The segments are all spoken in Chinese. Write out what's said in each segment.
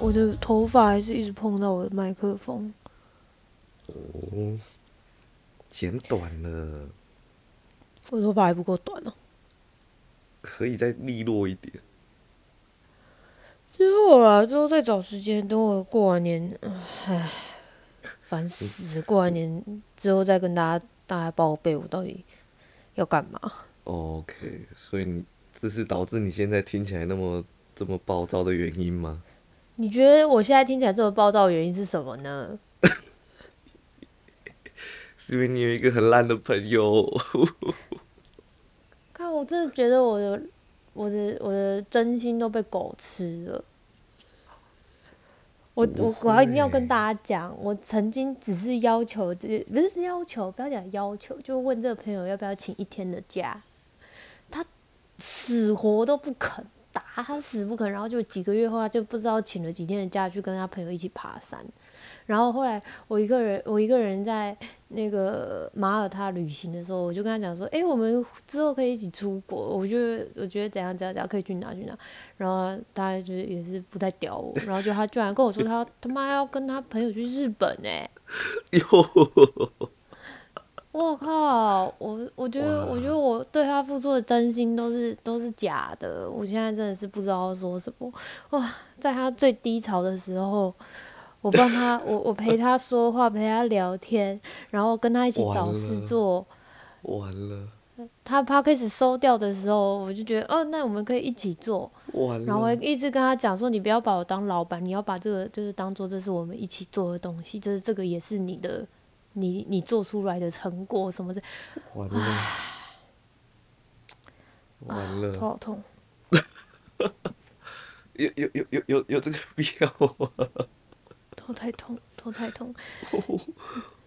我的头发还是一直碰到我的麦克风。哦，剪短了，我头发还不够短哦。可以再利落一点。之后啊，之后再找时间，等我过完年，唉，烦死了！过完年之后再跟大家大家报备，我到底要干嘛？OK，所以你这是导致你现在听起来那么这么暴躁的原因吗？你觉得我现在听起来这么暴躁的原因是什么呢？是因为你有一个很烂的朋友。看，我真的觉得我的我的我的真心都被狗吃了。我我我要一定要跟大家讲，我曾经只是要求这不是要求，不要讲要求，就问这个朋友要不要请一天的假，他死活都不肯打，他死不肯，然后就几个月后，他就不知道请了几天的假去跟他朋友一起爬山，然后后来我一个人，我一个人在那个马耳他旅行的时候，我就跟他讲说，诶，我们之后可以一起出国，我就我觉得怎样怎样怎样可以去哪去哪，然后他就也是不太屌我，然后就他居然跟我说他他妈要跟他朋友去日本诶、哟，我靠！我我觉得，我觉得我对他付出的真心都是都是假的。我现在真的是不知道说什么。哇，在他最低潮的时候，我帮他，我我陪他说话，陪他聊天，然后跟他一起找事做。完了，他他开始收掉的时候，我就觉得，哦，那我们可以一起做。完然后我，一直跟他讲说，你不要把我当老板，你要把这个就是当做这是我们一起做的东西，就是这个也是你的，你你做出来的成果什么的。完了，完了头，好痛。有有有有有有这个必要吗？头太痛，头太痛，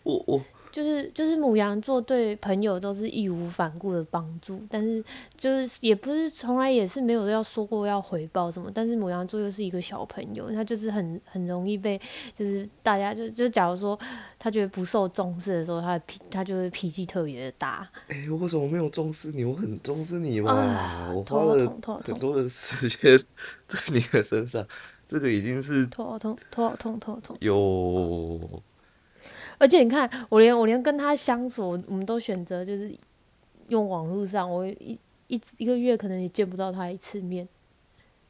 我我就是就是母羊座对朋友都是义无反顾的帮助，但是就是也不是从来也是没有要说过要回报什么，但是母羊座又是一个小朋友，他就是很很容易被就是大家就就假如说他觉得不受重视的时候，他的脾他就会脾气特别的大，哎、我为什么没有重视你？我很重视你嘛，啊我花了很多的时间在你的身上，这个已经是头好痛，头好痛，头好痛。有而且你看，我连我连跟他相处，我我们都选择就是用网络上，我一一一个月可能也见不到他一次面。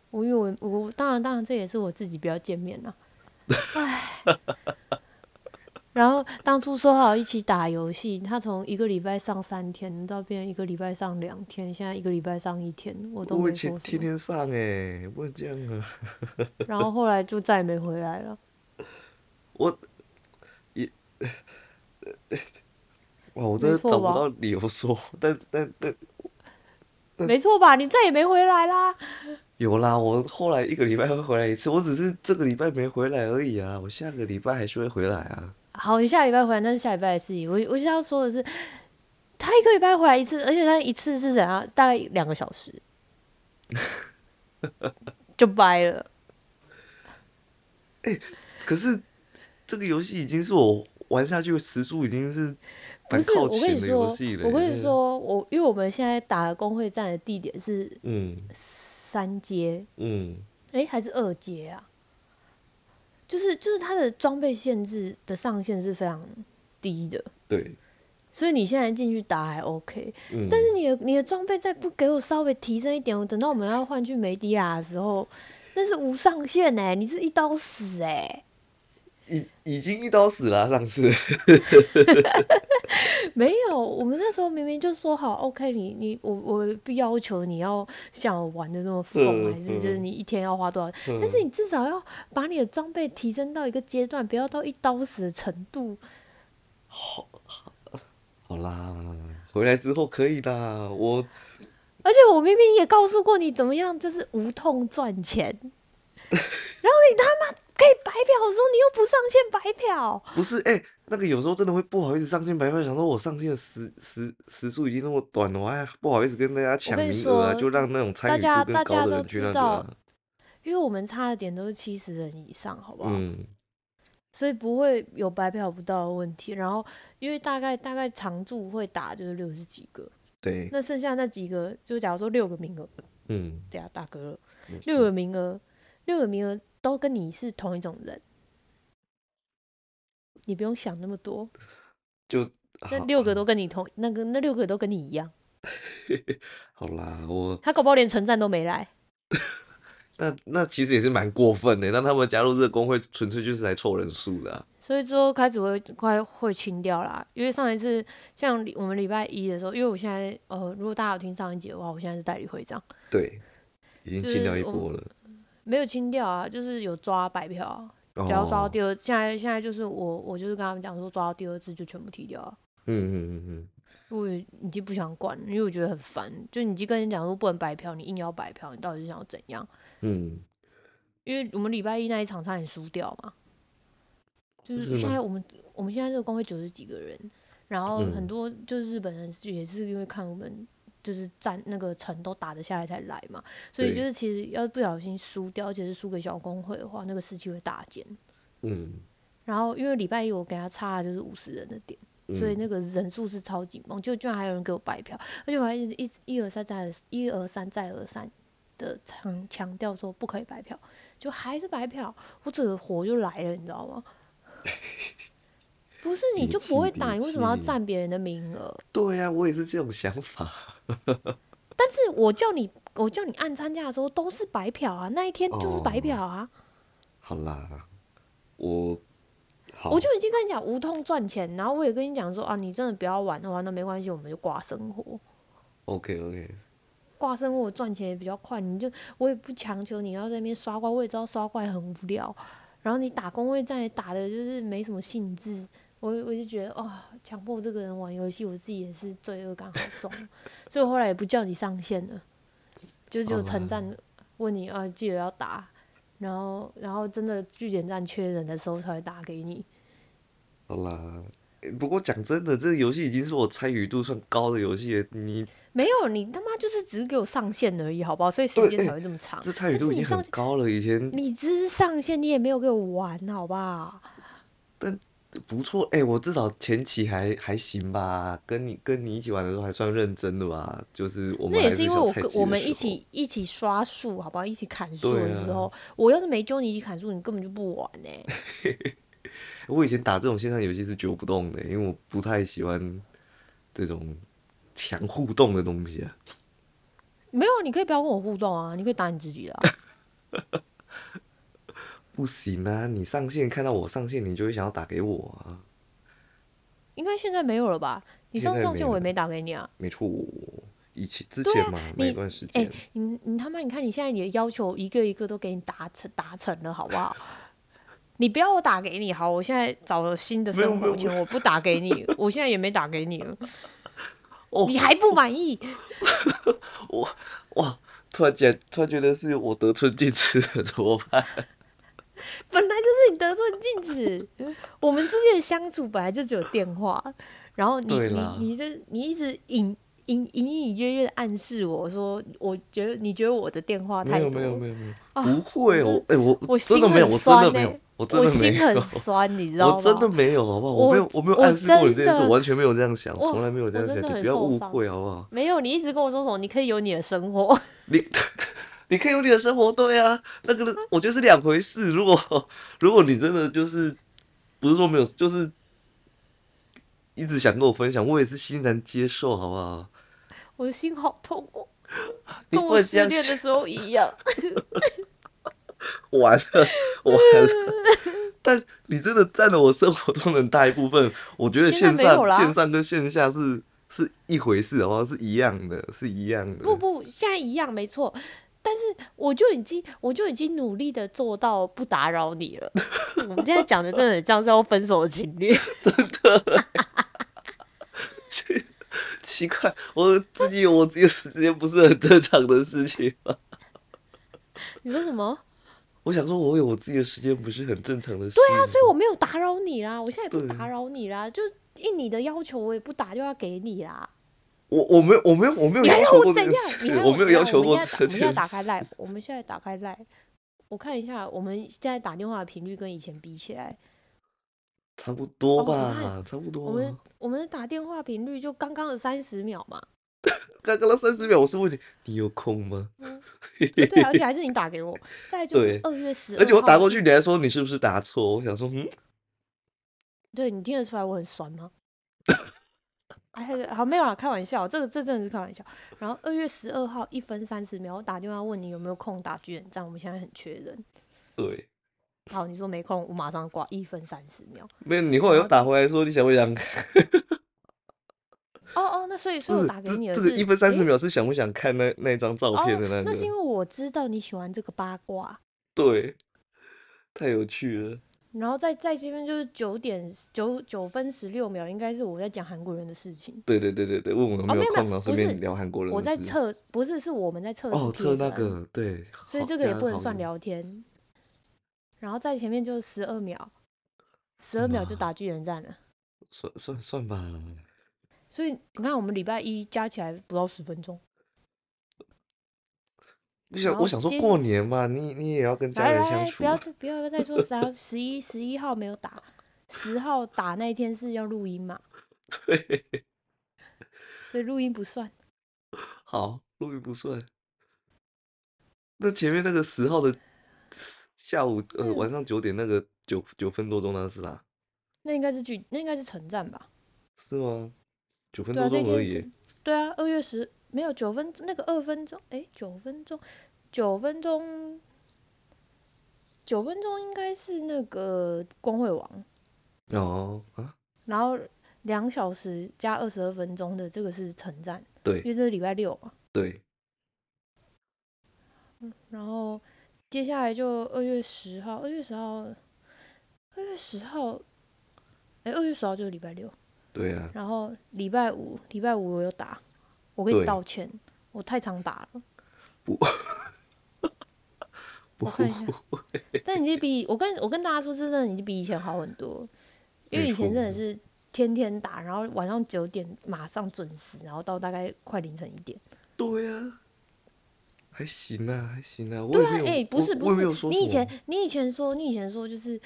我因为我我当然当然这也是我自己不要见面啦，唉。然后当初说好一起打游戏，他从一个礼拜上三天到变成一个礼拜上两天，现在一个礼拜上一天，我都我天。天上哎、不能这样啊！然后后来就再也没回来了。我也 哇，我真的找不到理由说，但但但没错吧？你再也没回来啦。有啦，我后来一个礼拜会回来一次，我只是这个礼拜没回来而已啊，我下个礼拜还是会回来啊。好，你下礼拜回来，那是下礼拜的事情。我我是要说的是，他一个礼拜回来一次，而且他一次是怎样？大概两个小时，就掰了。可是这个游戏已经是我玩下去时速已经是蛮不是，我跟靠前的你说游戏，了。我跟你欸，说，我因为我们现在打的工会战的地点是嗯。三阶，嗯，诶，还是二阶啊？就是就是它的装备限制的上限是非常低的，对，所以你现在进去打还 OK。嗯，但是你的你的装备再不给我稍微提升一点，我等到我们要换去梅迪亚的时候，那是无上限哎、你是一刀死哎、已已经一刀死了啊、上次。没有，我们那时候明明就说好，OK，你你我我不要求你要像我玩的那么疯，嗯还是就是嗯你一天要花多少，但是你至少要把你的装备提升到一个阶段，不要到一刀死的程度。好啦，回来之后可以啦，我而且我明明也告诉过你怎么样，就是无痛赚钱，然后你他妈可以白嫖的时候，你又不上线白嫖。不是哎、那个有时候真的会不好意思上线白嫖，想说我上线的时时时速已经那么短了，我还不好意思跟大家抢名额啊，就让那种参与大家度更高大家都的人去那个知道啊、因为我们差的点都是七十人以上，好不好？嗯，所以不会有白嫖不到的问题。然后因为大概大概常驻会打就是六十几个，对，那剩下那几个，就假如说六个名额，嗯，对啊，大哥了，六个名额，六个名额都跟你是同一种人，你不用想那么多。就那六个都跟你同那个那六个都跟你一样，好啦，我他搞不好连城战都没来。那那其实也是蛮过分的，让他们加入这个工会，纯粹就是来凑人数的啊、所以之后开始会快会清掉啦，因为上一次像我们礼拜一的时候，因为我现在呃，如果大家有听上一集的话，我现在是代理会长，对，已经清掉一波了。没有清掉啊，就是有抓白票啊，只要抓到哦，第二，现在现在就是我我就是跟他们讲说抓到第二次就全部踢掉啊。嗯嗯嗯嗯，我也已经不想管了，因为我觉得很烦。就你已经跟人讲说不能白嫖，你硬要白嫖，你到底是想要怎样？嗯，因为我们礼拜一那一场差点输掉嘛，就是是现在我们我们现在这个工会九十几个人，然后嗯很多就是日本人也是因为看我们就是站那个城都打得下来才来嘛，所以就是其实要不小心输掉，而且是输给小工会的话，那个士气会大减。嗯，然后因为礼拜一我给他差的就是五十人的点，所以嗯那个人数是超紧绷，就居然还有人给我白票，而且我还一直一一而三再而一而三再而三的强强调说不可以白票，就还是白票，我整个火就来了，你知道吗？不是你就不会打，你为什么要占别人的名额？对呀、我也是这种想法。但是我叫你我叫你按参加的时候都是白嫖啊，那一天就是白哦票啊，好啦，我好，我就已经跟你讲无痛赚钱，然后我也跟你讲说啊，你真的不要玩的话，那没关系，我们就挂生活。OK OK，挂生活赚钱也比较快，你就我也不强求你要在那边刷怪，我也知道刷怪很无聊，然后你打工位战也打的就是没什么兴致，我我就觉得啊，强、迫这个人玩游戏，我自己也是罪恶感好重，所以我后来也不叫你上线了，就只有好啦城战问你啊，记得要打，然后然后真的据点站缺人的时候才会打给你，好啦。不过讲真的，这个游戏已经是我参与度算高的游戏了。你没有你他妈就是只是给我上线而已，好不好？所以时间才会这么长。这参与度已经很高了，以前你只是上线，你也没有给我玩，好不好？不错。哎、我至少前期还还行吧，跟你跟你一起玩的时候还算认真的吧。就是我们还那也是因为我跟我们一起一起刷树，好不好？一起砍树的时候，我要是没揪你一起砍树，你根本就不玩呢、我以前打这种线上游戏是揪不动的，因为我不太喜欢这种强互动的东西啊。没有，你可以不要跟我互动啊，你可以打你自己的、啊。不行啊，你上线看到我上线，你就会想要打给我啊。应该现在没有了吧？你上次上线我也没打给你啊。没错，以前之前嘛，那一段时间哎、间，你你他妈，你看你现在你的要求一个一个都给你达成达成了，好不好？你不要我打给你，好，我现在找了新的生活圈，我不打给你，我现在也没打给你了，哦你还不满意？我哇，突然间突然觉得是我得寸进尺了，怎么办？本来就是你得寸进尺。我们之间的相处本来就只有电话，然后你你你这你一直隐隐隐隐约约的暗示我说，我觉得你觉得我的电话太多，没有没有没有没有，啊不会，我我哎我我心真的没有，我真的没有，我真的没心很。酸，你知道吗？我真的没有，好不好？我我没有，我没有暗示过你这件事，我完全没有这样想，从来没有这样想，你不要误会，好不好？没有，你一直跟我说什么，你可以有你的生活。你你可以有你的生活，对啊，那个我觉得是两回事。如果 如果你真的就是不是说没有，就是一直想跟我分享，我也是欣然接受，好不好？我的心好痛哦，你跟我失恋的时候一样。完了，完了。但你真的占了我生活中的很大一部分。我觉得线上线上跟线下是是一回事，好不好？是一样的，是一样的。不不，现在一样没错。但是我就已经，我就已经努力的做到不打扰你了。我们现在讲的真的很像是要分手的情侣。真的奇怪，我自己有我自己的时间，不是很正常的事情吗？你说什么？我想说，我有我自己的时间，不是很正常的事。对啊，所以我没有打扰你啦，我现在也不打扰你啦，就应你的要求，我也不打就要给你啦。我我没有我没有我没有要求要我怎样？过这件事，你 我没有要求过我们现在这打开 件事。live，我们现在打开 live，我看一下，我们现在打电话的频率跟以前比起来，差不多吧看，差不多我们啊。我们打电话频率就刚刚的三十秒嘛。刚刚那三十秒我是问你，你有空吗？呃对啊，而且还是你打给我。再来就是二月十，而且我打过去，，你还说你是不是打错？我想说，嗯，对你听得出来我很酸吗？哎，好没有啦，开玩笑，这个这真的是开玩笑。然后二月十二号一分三十秒，我打电话问你有没有空打巨人战，我们现在很缺人。对，好，你说没空，我马上挂一分三十秒。没有，你后来又打回来说你想不想看？哦哦，那所以所以我，打给你的这这个一分三十秒是想不想看那那张照片的哦，那那是因？为我知道你喜欢这个八卦。对，太有趣了。然后再在这边就是九点九九分十六秒，应该是我在讲韩国人的事情。对对对对对，问我有哦，没有空，然后顺便聊韩国人我的事。在测，不是是我们在测试哦，测那个对，所以这个也不能算聊天。然后在前面就是十二秒，十二秒就打巨人战了。算算算吧。所以你看，我们礼拜一加起来不到十分钟。我想我想说过年嘛，你你也要跟家来来来，人相处不要啊。不要再说，然后十一十一号没有打，十号打那一天是要录音嘛，对，所以录音不算。好，录音不算。那前面那个十号的下午呃嗯晚上九点那个九九分多钟那是啥？那应该是剧，那应该是城站吧？是吗？九分多钟而已。，对啊，二月十没有九分，那个二分钟，诶，九分钟，九分钟，九分钟应该是那个光会王，哦啊，然后两小时加二十二分钟的这个是城战，因为这是礼拜六嘛，对，嗯然后接下来就二月十号，二月十号，二月十号，诶，二月十号就是礼拜六，对啊，然后礼拜五，礼拜五我有打，我跟你道歉，我太常打了。不 我看一下，但已经比我跟我跟大家说，真的已经比以前好很多。因为以前真的是天天打，然后晚上九点马上准时，然后到大概快凌晨一点。对啊，还行啊，还行啊。我对啊，哎、不是不是，你以前你以前说你以前说就是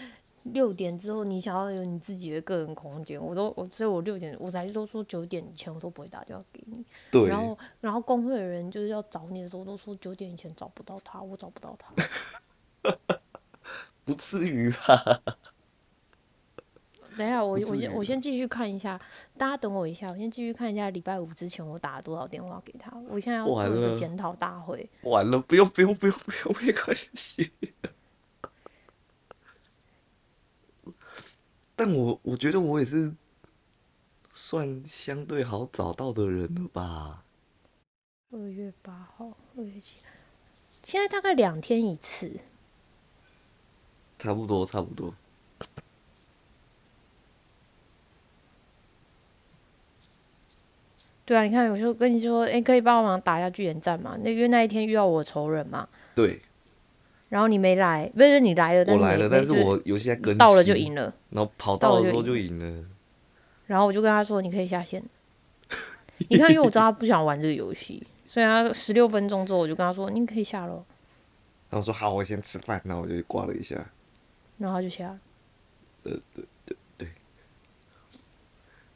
六点之后你想要有你自己的个人空间，我都我所以我六点我才都说九点以前我都不会打电话给你。对，然后然后工会的人就是要找你的时候都说九点以前找不到他，我找不到他。不至于吧？等一下，我我先我先继续看一下，大家等我一下，我先继续看一下礼拜五之前我打了多少电话给他。我现在要做一个检讨大会。完了，不用不用不用不用，没关系。但我我觉得我也是算相对好找到的人了吧？二月八号，二月七，现在大概两天一次。差不多差不多。对啊，你看，我就跟你说，哎、可以帮我忙打一下巨人战嘛？那因为那一天遇到我的仇人嘛，对，然后你没来，不是你来了，但是我来了，但是我游戏在更到了就赢了。然后跑到的时候就赢赢了。然后我就跟他说：“你可以下线。” 你看，因为我知道他不想玩这个游戏，所以他十六分钟之后，我就跟他说：“你可以下喽。然后说好，我先吃饭，然后我就挂了一下。”然后他就下了。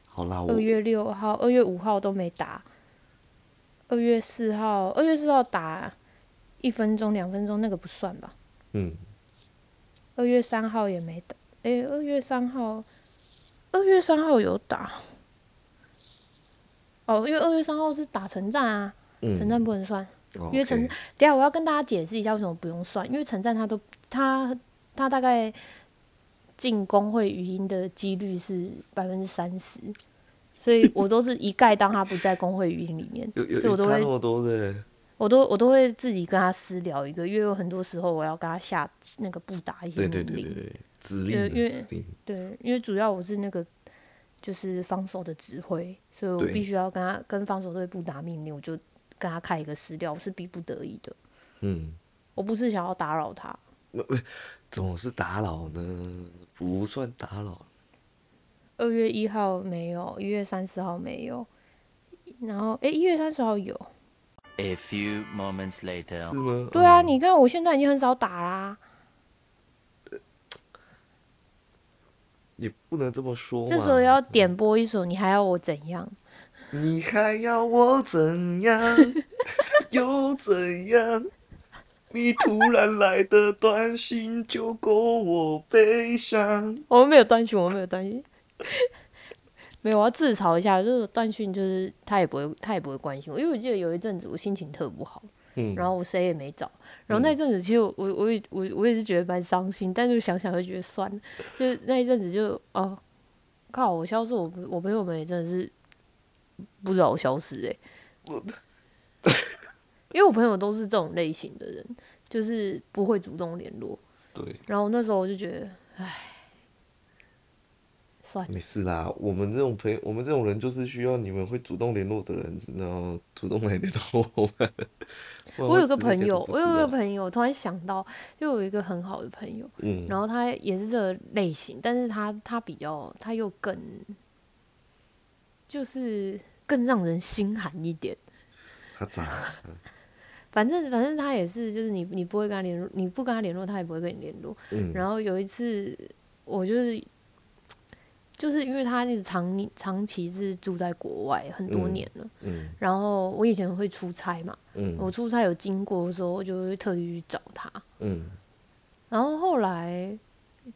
好啦，我二月六号、二月五号都没打，二月四号、二月四号打一分钟、两分钟那个不算吧？嗯，二月三号也没打，诶，二月三号，二月三号有打。哦，因为二月三号是打城战啊，城战嗯，不能算。因因为城等下我要跟大家解释一下为什么不用算，因为城战他都他他大概进工会语音的几率是百分之三十，所以我都是一概当他不在工会语音里面，所以我都会有差那么多的，我都我都会自己跟他私聊一个，因为有很多时候我要跟他下那个布达一些对命令，对对对对，指因为令啊因为，对，因为主要我是那个就是防守的指挥，所以我必须要跟他跟防守队不打命令，我就跟他开一个私聊，我是逼不得已的，嗯，我不是想要打扰他。怎么是打扰呢？不算打扰，二月一号没有，一月三十号没有，然后诶，一月三十号有。A few moments later. 是吗？对啊，嗯你看我现在已经很少打啦，你不能这么说嘛。这时候要点播一首，你还要我怎样？你还要我怎样？又怎样？你突然来的短信就够我悲伤。我们没有短信，我们没有断讯。没有，我要自嘲一下，就是段讯，就是他也不会，他也不会关心我，因为我记得有一阵子我心情特不好，嗯，然后我谁也没找，然后那一阵子其实我我我也我我也是觉得蛮伤心，但是想想就觉得算了，就是那一阵子就哦，靠，我消失，我我朋友们也真的是不知道我消失哎、因为我朋友都是这种类型的人，就是不会主动联络，对，然后那时候我就觉得，唉，算。没事啦。我们这种朋友，我们这种人就是需要你们会主动联络的人，然后主动来联络我们。我有个朋友，我有个朋友，突然想到，就有一个很好的朋友，嗯，然后他也是这个类型，但是他他比较他又更就是更让人心寒一点。他咋？反正反正他也是，就是你你不会跟他联络，你不跟他联络，他也不会跟你联络。嗯，然后有一次，我就是就是因为他一直长长期是住在国外很多嗯年了，嗯然后我以前会出差嘛，我嗯出差有经过的时候，我就会特地去找他。嗯然后后来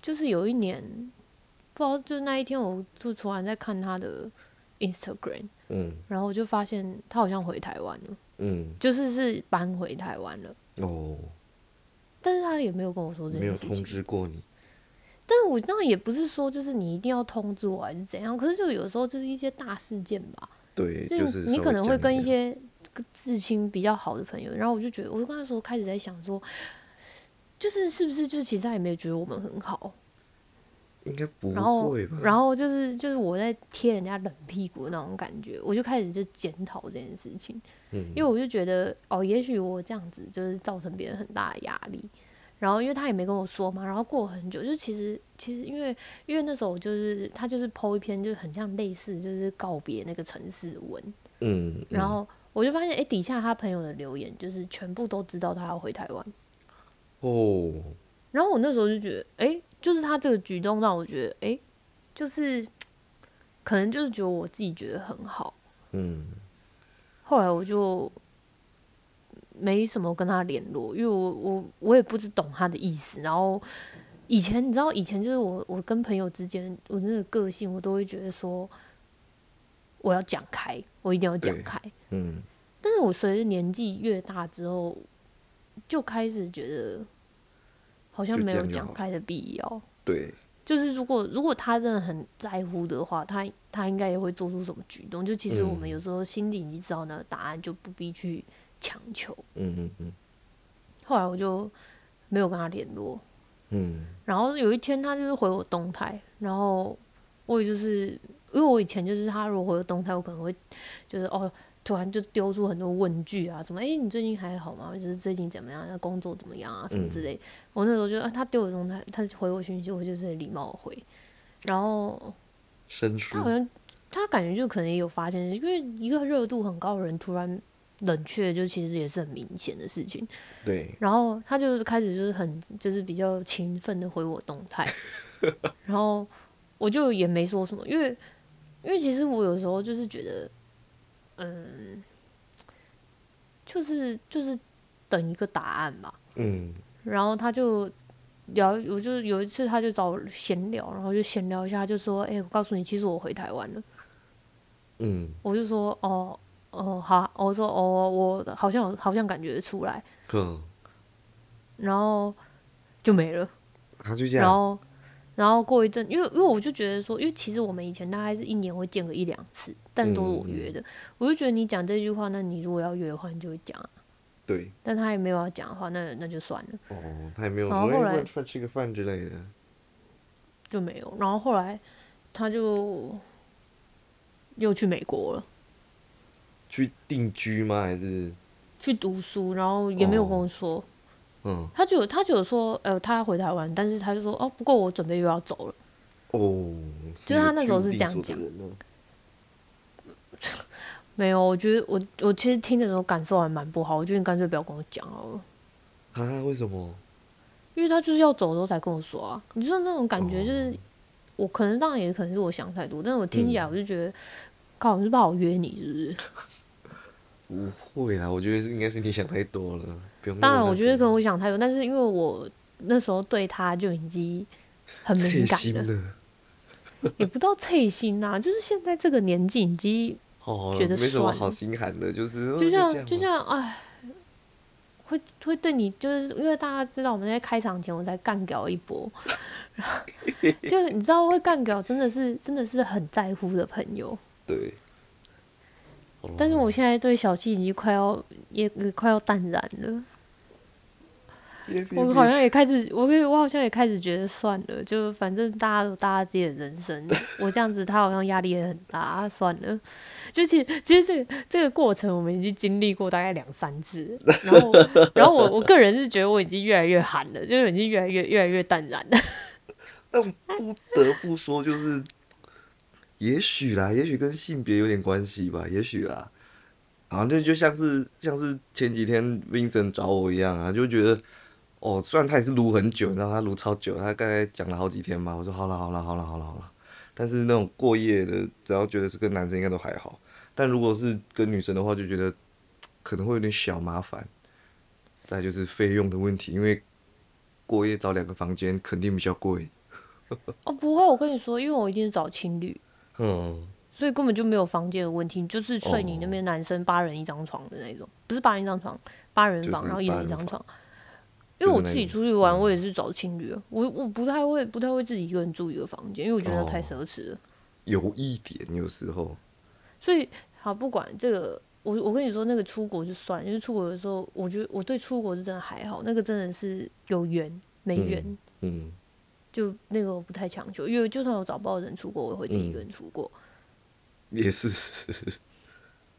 就是有一年，不知道就那一天，我就突然在看他的 Instagram，嗯然后我就发现他好像回台湾了，嗯，就是是搬回台湾了，哦，但是他也没有跟我说这没有通件事情。知过你。但我当然也不是说就是你一定要通知我还是怎样，可是就有时候就是一些大事件吧，对，就就是你可能会，跟一些至亲比较好的朋友，然后我就觉得，我就跟他说，开始在想说，就是是不是就是其实他也没有觉得我们很好，应该不会吧？然后就是就是我在贴人家冷屁股的那种感觉，我就开始就检讨这件事情，嗯，因为我就觉得哦，也许我这样子就是造成别人很大的压力。然后因为他也没跟我说嘛，然后过了很久，就其实其实因为因为那时候我就是他就是 PO 一篇就是很像类似就是告别那个城市文，嗯，然后我就发现，哎、底下他朋友的留言就是全部都知道他要回台湾。哦，然后我那时候就觉得，哎、就是他这个举动让我觉得，哎、就是可能就是觉得我自己觉得很好。嗯后来我就没什么跟他联络，因为我我我也不知懂他的意思。然后以前你知道，以前就是我我跟朋友之间，我那个个性，我都会觉得说我要讲开，我一定要讲开。嗯但是我随着年纪越大之后，就开始觉得好像没有讲开的必要。对，就是如果如果他真的很在乎的话，他他应该也会做出什么举动。就其实我们嗯有时候心里已经知道那个答案，就不必去强求。嗯嗯嗯后来我就没有跟他联络。嗯然后有一天他就是回我动态，然后我也就是因为我以前就是他如果回我动态，我可能会就是哦突然就丢出很多问句啊，什么哎，你最近还好吗？就是最近怎么样？那工作怎么样啊？什么之类。我那时候就啊他丢我动态，他回我讯息，我就是礼貌回。然后他好像他感觉就可能也有发现，因为一个热度很高的人突然冷却，就其实也是很明显的事情。对，然后他就是开始就是很就是比较勤奋的回我动态，然后我就也没说什么，因为因为其实我有时候就是觉得，嗯，就是就是等一个答案嘛。嗯然后他就聊，我就有一次他就找我闲聊，然后就闲聊一下，他就说：“哎、我告诉你，其实我回台湾了。”嗯我就说：“哦哦好啊。”我说：“哦，我好像好像感觉得出来。嗯，”然后就没了。他就这样，然后，然后过一阵，因为因为我就觉得说，因为其实我们以前大概是一年会见个一两次，但都是我约的。我就觉得你讲这句话，那你如果要约的话，你就会讲啊。对，但他也没有要讲的话，那那就算了，哦，他也没有然后后来吃个饭之类的，就没有。然后后来他就又去美国了，去定居吗？还是，去读书，然后也没有跟我说。嗯，他就有他就有说，呃，他要回台湾，但是他就说，哦，不过我准备又要走了。哦，就是他那时候是这样讲没有，我觉得我我其实听的时候感受还蛮不好，我觉得你干脆不要跟我讲好了。啊？为什么？因为他就是要走的时候才跟我说啊，你说那种感觉就是，哦我可能当然也可能是我想太多，但是我听起来嗯我就觉得，靠，你是不好约你是不是？不会啦，我觉得是应该是你想太多了。当然，我觉得可能我想太多，但是因为我那时候对他就已经很敏感了，了。也不到脆心呐、就是现在这个年纪已经哦，觉得没什么好心寒的，就是哦就像就像哎，会会对你，就是因为大家知道我们在开场前我才干掉一波，然后 就你知道会干掉，真的是真的是很在乎的朋友。对。但是哦我现在对小七已经快要也也快要淡然了，我好像也开始，我也我好像也开始觉得算了，就反正大家有大家自己的人生，我这样子他好像压力也很大，算了。就其实其实这个这个过程我们已经经历过大概两三次，然后 然后我我个人是觉得我已经越来越寒了，就是已经越来越越来越淡然了。但不得不说，就是也许啦，也许跟性别有点关系吧，也许啦。好像就就像是像是前几天 Vincent 找我一样啊，就觉得哦，虽然他也是撸很久，你知道他撸超久，他刚才讲了好几天嘛。我说好了好了好了好了好了，但是那种过夜的，只要觉得是跟男生应该都还好，但如果是跟女生的话，就觉得可能会有点小麻烦。再就是费用的问题，因为过夜找两个房间肯定比较贵。哦，不会，我跟你说，因为我一定是找情侣，嗯，所以根本就没有房间的问题，你就是睡你那哦边男生八人一张床的那种，不是八人一张床，八人房，然后一人一张床。因为我自己出去玩，嗯我也是找情侣啊，我我不太会不太会自己一个人住一个房间，因为我觉得太哦奢侈了。有一点有时候，所以好，不管这个，我我跟你说，那个出国就算，就是出国的时候，我觉得我对出国是真的还好，那个真的是有缘没缘，嗯，就那个我不太强求，因为就算我找不到人出国，我也会自己一个人出国。也是，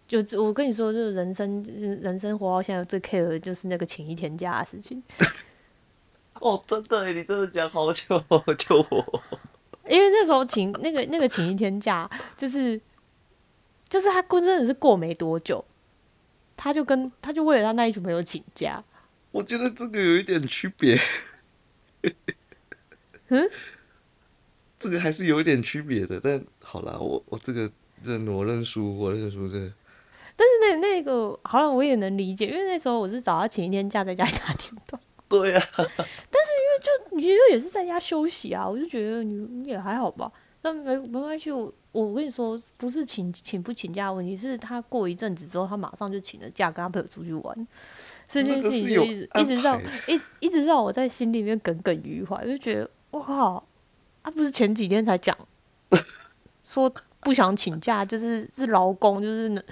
就我跟你说，就是人生人生活到现在最 care 的就是那个请一天假的事情，哦，真的耶，你真的讲好久，救我，因为那时候请那个那个请一天假，就是就是他过真的是过没多久，他就跟他就为了他那一群朋友请假，我觉得这个有一点区别，嗯，这个还是有一点区别的，但好啦，我我这个认我认输，我认输这个，那那个好了，我也能理解，因为那时候我是找他请一天假在家里打电动，对呀啊，你觉得也是在家休息啊，我就觉得你你也还好吧，那没没关系，我我跟你说，不是请请不请假的问题，是他过一阵子之后，他马上就请了假，跟他朋友出去玩，所以这件事情就一直一直让一一直让我在心里面耿耿于怀，就觉得我靠，他、不是前几天才讲 说不想请假，就是是劳工，就是能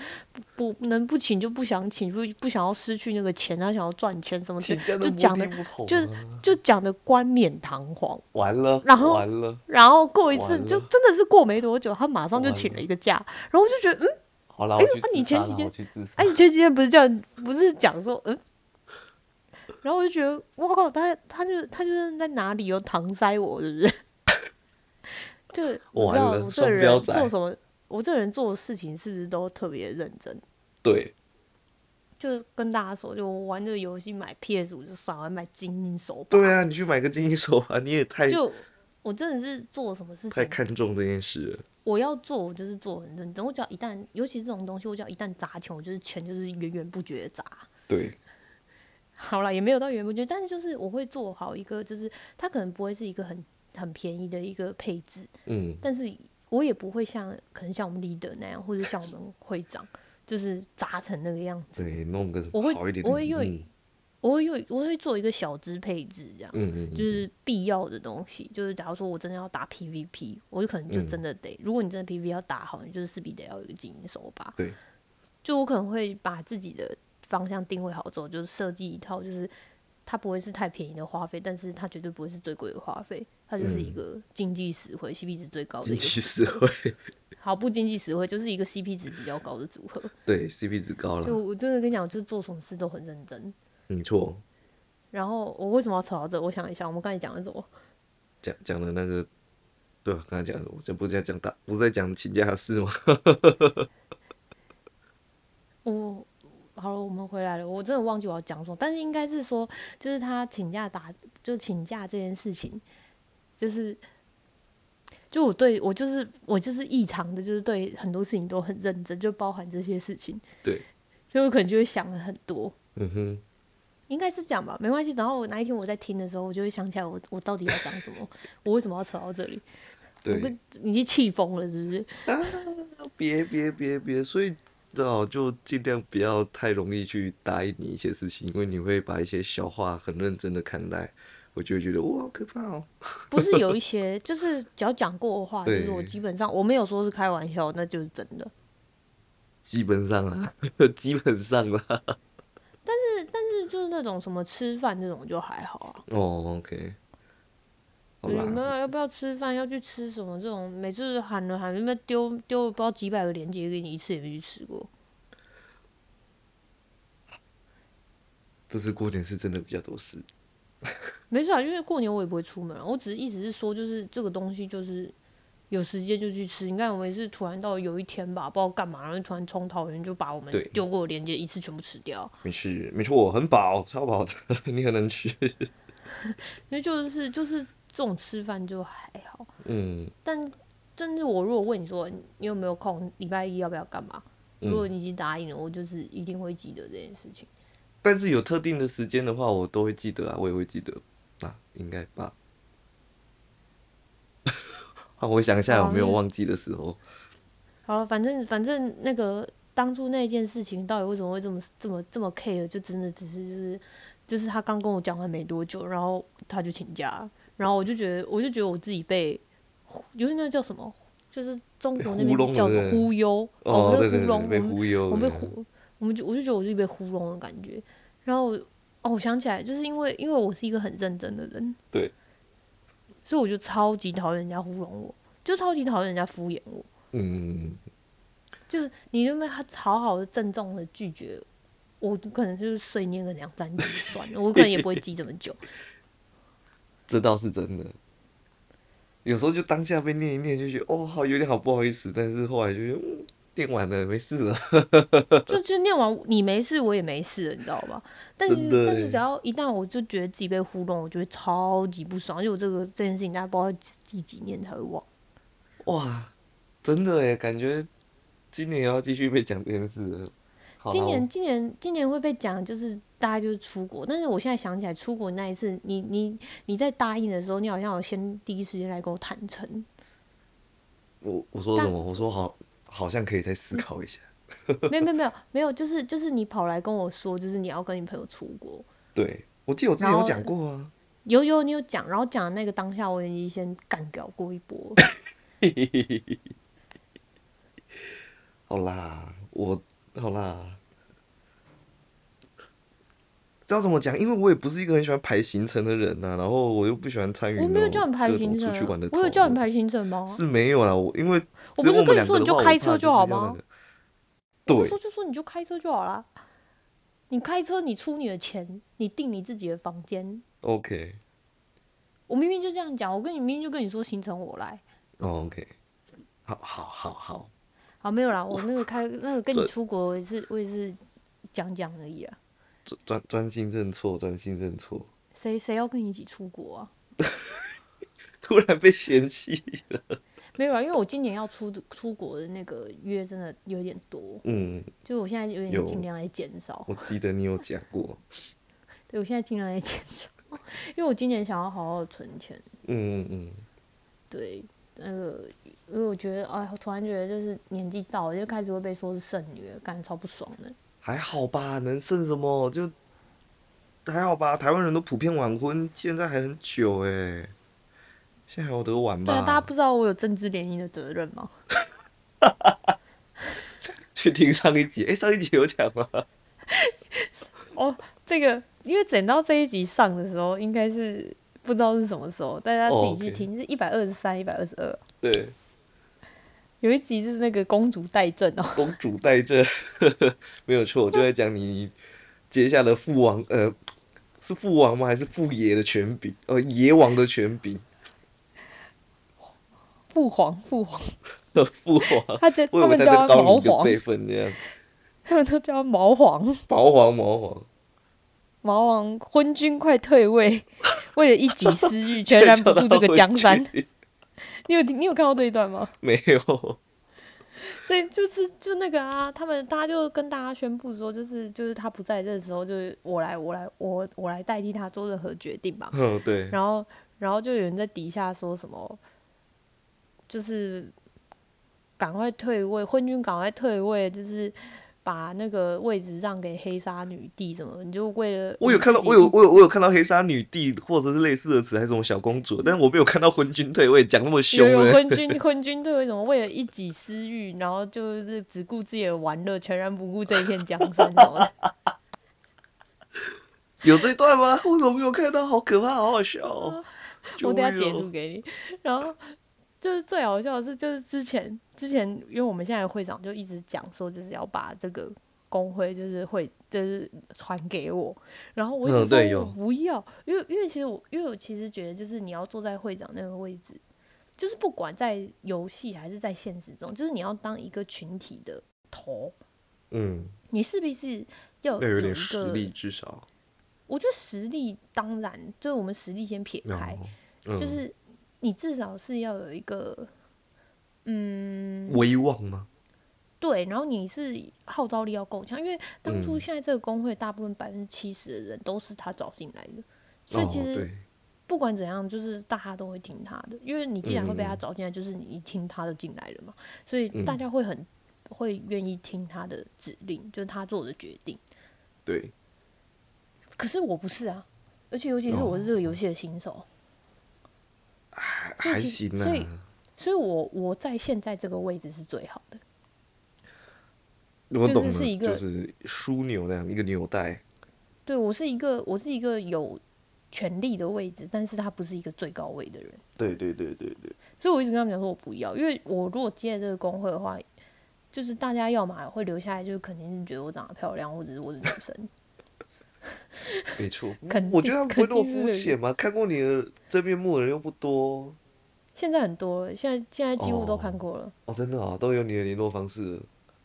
不不能不请就不想请，不不想要失去那个钱，他想要赚钱什么就讲的就就讲的冠冕堂皇。完了，然后完了，然后过一次就真的是过没多久，他马上就请了一个假，然后我就觉得，嗯，好了，你前几天哎，你前几天不是叫，不是讲说，嗯，然后我就觉得，哇靠，他他就他就是在哪里有搪塞我，是不是？就 你知道我这个人做什么，我这个人做的事情是不是都特别认真？对，就是跟大家说，就我玩这个游戏买 PS 五就少还买精英手把，对啊，你去买个精英手环，你也太就我真的是做什么事情太看重这件事了。我要做，我就是做很认真。我只要一旦，尤其这种东西，我只要一旦砸钱，我就是钱就是源源不绝的砸。对，好了，也没有到源源不绝，但是就是我会做好一个，就是它可能不会是一个很很便宜的一个配置，嗯，但是我也不会像可能像我们 leader 那样，或者像我们会长，就是砸成那个样子。对，弄个我会好一点的，我会用嗯我会用，我会做一个小资配置，这样。嗯嗯，就是必要的东西，就是假如说我真的要打 PVP，我就可能就真的得，如果你真的 PVP 要打好，你就是势必得要有一个精英手把。对，就我可能会把自己的方向定位好之后，就是设计一套，就是它不会是太便宜的花费，但是它绝对不会是最贵的花费，它就是一个经济实惠、CP 值最高的经济。实惠，好，不经济实惠，就是一个 CP 值比较高的组合。对，CP 值高了。就，我真的跟你讲，就是做什么事都很认真。没错。然后我为什么要扯到这？我想一下，我们刚才讲的什么？讲讲的那个，对啊，刚才讲的，我这不是在讲大，不是在讲请假的事吗？我好了，我们回来了。我真的忘记我要讲什么，但是应该是说，就是他请假打，就请假这件事情，就是就我对我就是我就是异常的，就是对很多事情都很认真，就包含这些事情。对，所以我可能就会想了很多，嗯哼，应该是这样吧，没关系。然后我哪一天我在听的时候，我就会想起来我我到底要讲什么，我为什么要扯到这里？我对跟，已经气疯了，是不是？别别别别，所以最好就尽量不要太容易去答应你一些事情，因为你会把一些小话很认真的看待，我就会觉得哇，好可怕哦。不是有一些，就是只要讲过的话，就是我基本上我没有说是开玩笑，那就是真的。基本上啦，基本上啦。但是就是那种什么吃饭这种就还好啊。哦，OK，好你们啦，要不要吃饭？要去吃什么？这种每次喊了喊，那边丢丢不知道几百个链接给你，一次也没去吃过。这次过年是真的比较多事。没事啊，因为过年我也不会出门啊，我只是意思是说，就是这个东西就是有时间就去吃。你看我也是突然到有一天吧，不知道干嘛，然后突然冲桃园就把我们丢过的链接一次全部吃掉。没事，没错，很饱，超饱的，你很能吃。因为就是就是这种吃饭就还好，嗯但但是我如果问你说你有没有空，礼拜一要不要干嘛？如果嗯，你已经答应了，我就是一定会记得这件事情。但是有特定的时间的话，我都会记得啊，我也会记得。啊，应该吧。啊我想一下有没有忘记的时候。好了，反正反正那个当初那件事情到底为什么会这么这么这么 care，就真的只是就是就是他刚跟我讲完没多久，然后他就请假了，然后我就觉得我就觉得我自己被，就是那叫什么，就是中国那边叫忽悠，哦，被糊弄，被我们忽悠。我被糊，我们就我就觉得我自己被糊弄的感觉，然后哦，我想起来，就是因为因为我是一个很认真的人，对，所以我就超级讨厌人家糊弄我，就超级讨厌人家敷衍我。嗯，就是你认为他好好的郑重的拒绝，我可能就是碎念个两三句算了，我可能也不会记这么久。这倒是真的。有时候就当下被念一念，就觉得哦，好有点好不好意思，但是后来就觉得嗯，念完了没事了。就就念完你没事，我也没事了，你知道吧？但是但是只要一旦我就觉得自己被糊弄，我就会超级不爽，因为我这个这件事情大家不知道记几年才会忘。哇，真的哎，感觉今年也要继续被讲这件事了。今年今年今年会被讲，就是大概就是出国，但是我现在想起来出国那一次，你你你在答应的时候，你好像有先第一时间来跟我坦诚，我我说什但么？我说好，好像可以再思考一下。没有没有没有没有，就是就是你跑来跟我说，就是你要跟你朋友出国，对，我记得我之前有讲过啊。有有你有讲，然后讲的那个当下，我已经先干掉过一波。好啦，我好啦，知道怎么讲？因为我也不是一个很喜欢排行程的人呐、然后我又不喜欢参与我没有叫你排行程啊出去玩的，我有叫你排行程吗？是没有啦，我因为我不是跟你说你就开车就好吗要那个对我说就说你就开车就好啦。你开车，你出你的钱，你订你自己的房间。，OK，我明明就这样讲，我跟你明明就跟你说行程我来。哦，OK，好好好好，好，没有啦，我那个开那个跟你出国，我也是我也是讲讲而已啊。专专专心认错，专心认错，谁谁要跟你一起出国啊？突然被嫌弃了，没有啊，因为我今年要出出国的那个约真的有点多，嗯，就我现在有有点尽量来减少。我记得你有讲过，对我现在尽量来减少，因为我今年想要好好存钱。嗯嗯嗯，对，那个因为我觉得，哎，我突然觉得就是年纪到了，就开始会被说是剩女了，感觉超不爽的。还好吧，能剩什么就还好吧，台湾人都普遍晚婚，现在还很久哎，现在还有得晚对啊，大家？不知道我有政治联姻的责任吗？去听上一集，哎、上一集有讲吗？哦，这个因为等到这一集上的时候，应该是不知道是什么时候，大家自己去听是一百二十三、一百二十二。对，有一集是那个公主带阵哦，公主带着，没有错，就在讲你接下了父王，呃，是父王吗？还是父爷的权柄？呃，爷王的权柄，父皇，父皇，父皇。他叫他他们叫他毛皇，辈分这样，他们都叫他毛皇。毛皇毛皇，毛王昏君快退位，为了一己私欲，全然不顾这个江山。你有你有看到这一段吗？没有，所以就是就那个啊，他们大家就跟大家宣布说，就是就是他不在这时候，就是我来我来我我来代替他做任何决定吧。嗯，对，然后然后就有人在底下说什么，就是赶快退位，昏君赶快退位，就是把那个位置让给黑纱女帝什么，你就为了我有看到，我有我有我有看到黑纱女帝或者是类似的词，还是什么小公主，但是我没有看到昏君退位讲那么凶的。有有昏君昏君退位什么为了一己私欲，然后就是只顾自己的玩乐，全然不顾这一片江山什么的？有这一段吗？我怎么没有看到？好可怕，好好笑哦！我等下截图给你。然后就是最好笑的是，就是之前之前，因为我们现在的会长就一直讲说，就是要把这个工会就是会就是传给我，然后我一直说我不要，因为因为其实我因为我其实觉得就是你要坐在会长那个位置，就是不管在游戏还是在现实中，就是你要当一个群体的头，嗯，你势必是要要有点实力，至少。我觉得实力当然就是我们实力先撇开。就是你至少是要有一个，嗯，威望吗？对，然后你是号召力要够强，因为当初嗯现在这个工会大部分百分之七十的人都是他找进来的，所以哦，其实，不管怎样，就是大家都会听他的，因为你既然会被他嗯找进来，就是你听他的进来了嘛，所以大嗯家会很会愿意听他的指令，就是他做的决定。对，可是我不是啊，而且尤其是我是这个游戏的新手，还还行所以啊。所以我我在现在这个位置是最好的。就是我懂了，是一个就是枢纽那样一个纽带。对我是一个我是一个有权力的位置，但是他不是一个最高位的人，对对对对对，所以我一直跟他们讲说我不要，因为我如果接了这个工会的话，就是大家要么会留下来，就是肯定是觉得我长得漂亮，或者是我是女生。没错肯。我觉得他们不会那么肤浅嘛，看过你的真面目的人又不多。现在很多，现在现在几乎都哦看过了，哦，真的啊，都有你的联络方式，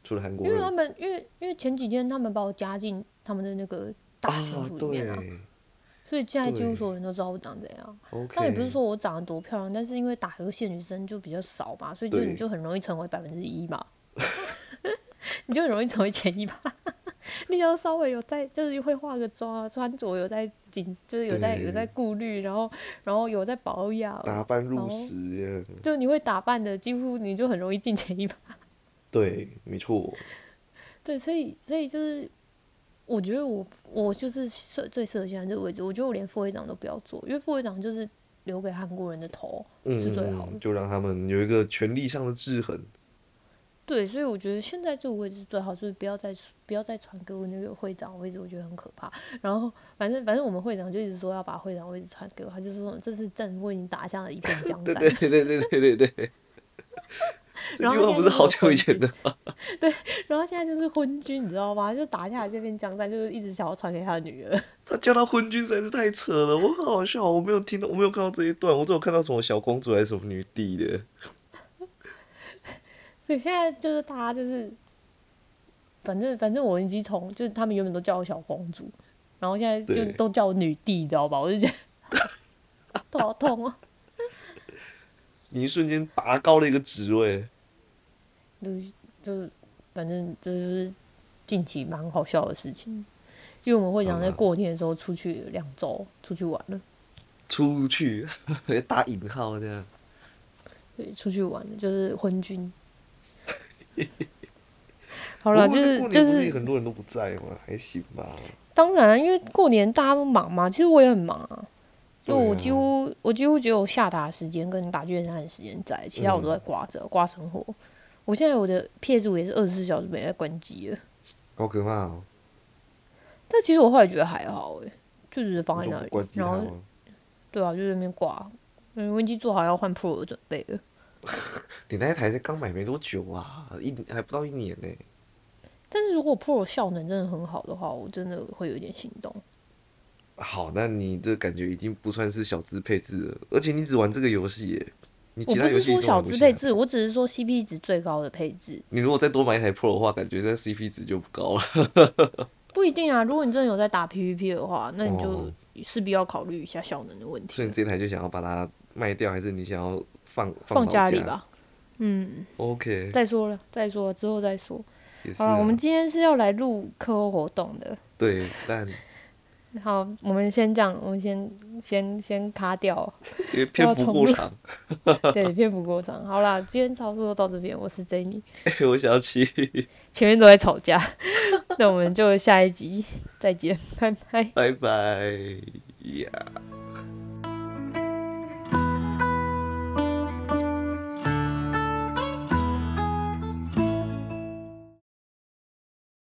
除了韩国人因为他们因为因为前几天他们把我加进他们的那个大群啊，组里面所以现在几乎所有人都知道我长怎样。但也不是说我长得多漂亮，但是因为打游戏的女生就比较少嘛，所以就你就很容易成为百分之一嘛，你就很容易成为前一趴。你要稍微有在，就是会化个妆啊，穿着有在紧，就是有在有在顾虑，然后然后有在保养，打扮入哦时。就你会打扮的，几乎你就很容易进前一把。对，没错。对，所以所以就是，我觉得我我就是最最适合现在这个位置。我觉得我连副会长都不要做，因为副会长就是留给韩国人的头嗯，是最好的嗯。就让他们有一个权力上的制衡。对，所以我觉得现在这个位置最好，所以不要再不要再传给我那个会长位置，我觉得很可怕。然后反正反正我们会长就一直说要把会长位置传给我，他就是说这是朕为你打下了一片江山。对对对对对对。这然后句话不是好久以前的吗？对然后现在就是昏君，你知道吗？就打下来这片江山，就是一直想要传给他的女儿。他叫他昏君实在是太扯了，我很好笑，我没有听到，我没有看到这一段，我只有看到什么小公主还是什么女帝的。所以现在就是大家就是，反正反正我已经从就是他们原本都叫我小公主，然后现在就都叫我女帝，你知道吧？我就觉得 头好痛啊！你一瞬间拔高了一个职位，就是就是，反正这就是近期蛮好笑的事情，因为我们会想在过年的时候出去两周，出去玩了，出去打引号这样。对，出去玩，就是昏君。好了，就是就是是，很多人都不在嘛？还行吧。当然，因为过年大家都忙嘛，其实我也很忙啊。就我几乎、我几乎只有下达时间跟打卷山的时间在，其他我都在挂着、挂生活。我现在我的 PS 五也是二十四小时没在关机了，好可怕哦！但其实我后来觉得还好诶、就只是放在那里然后？对啊，就在那边挂。嗯，温机做好要换 Pro 的准备了。你那一台才刚买没多久啊，一还不到一年呢、但是如果 Pro 效能真的很好的话，我真的会有点心动。好，那你这感觉已经不算是小资配置了，而且你只玩这个游戏耶，你我不其他游戏是说小资配置，我只是说 CP 值最高的配置。你如果再多买一台 Pro 的话，感觉那 CP 值就不高了。不一定啊，如果你真的有在打 PVP 的话，那你就哦势必要考虑一下效能的问题所以你。这台就想要把它卖掉，还是你想要放放老家里吧。嗯，OK，再说了，再说了，之后再说。好了，啊。我们今天是要来录课后活动的。对，但好，我们先这样，我们先先先卡掉，因为篇幅过长，对，篇幅过长。好啦，今天操作到这边，我是 Jenny，我想起 前面都在吵架，那我们就下一集再见，拜拜。拜拜呀。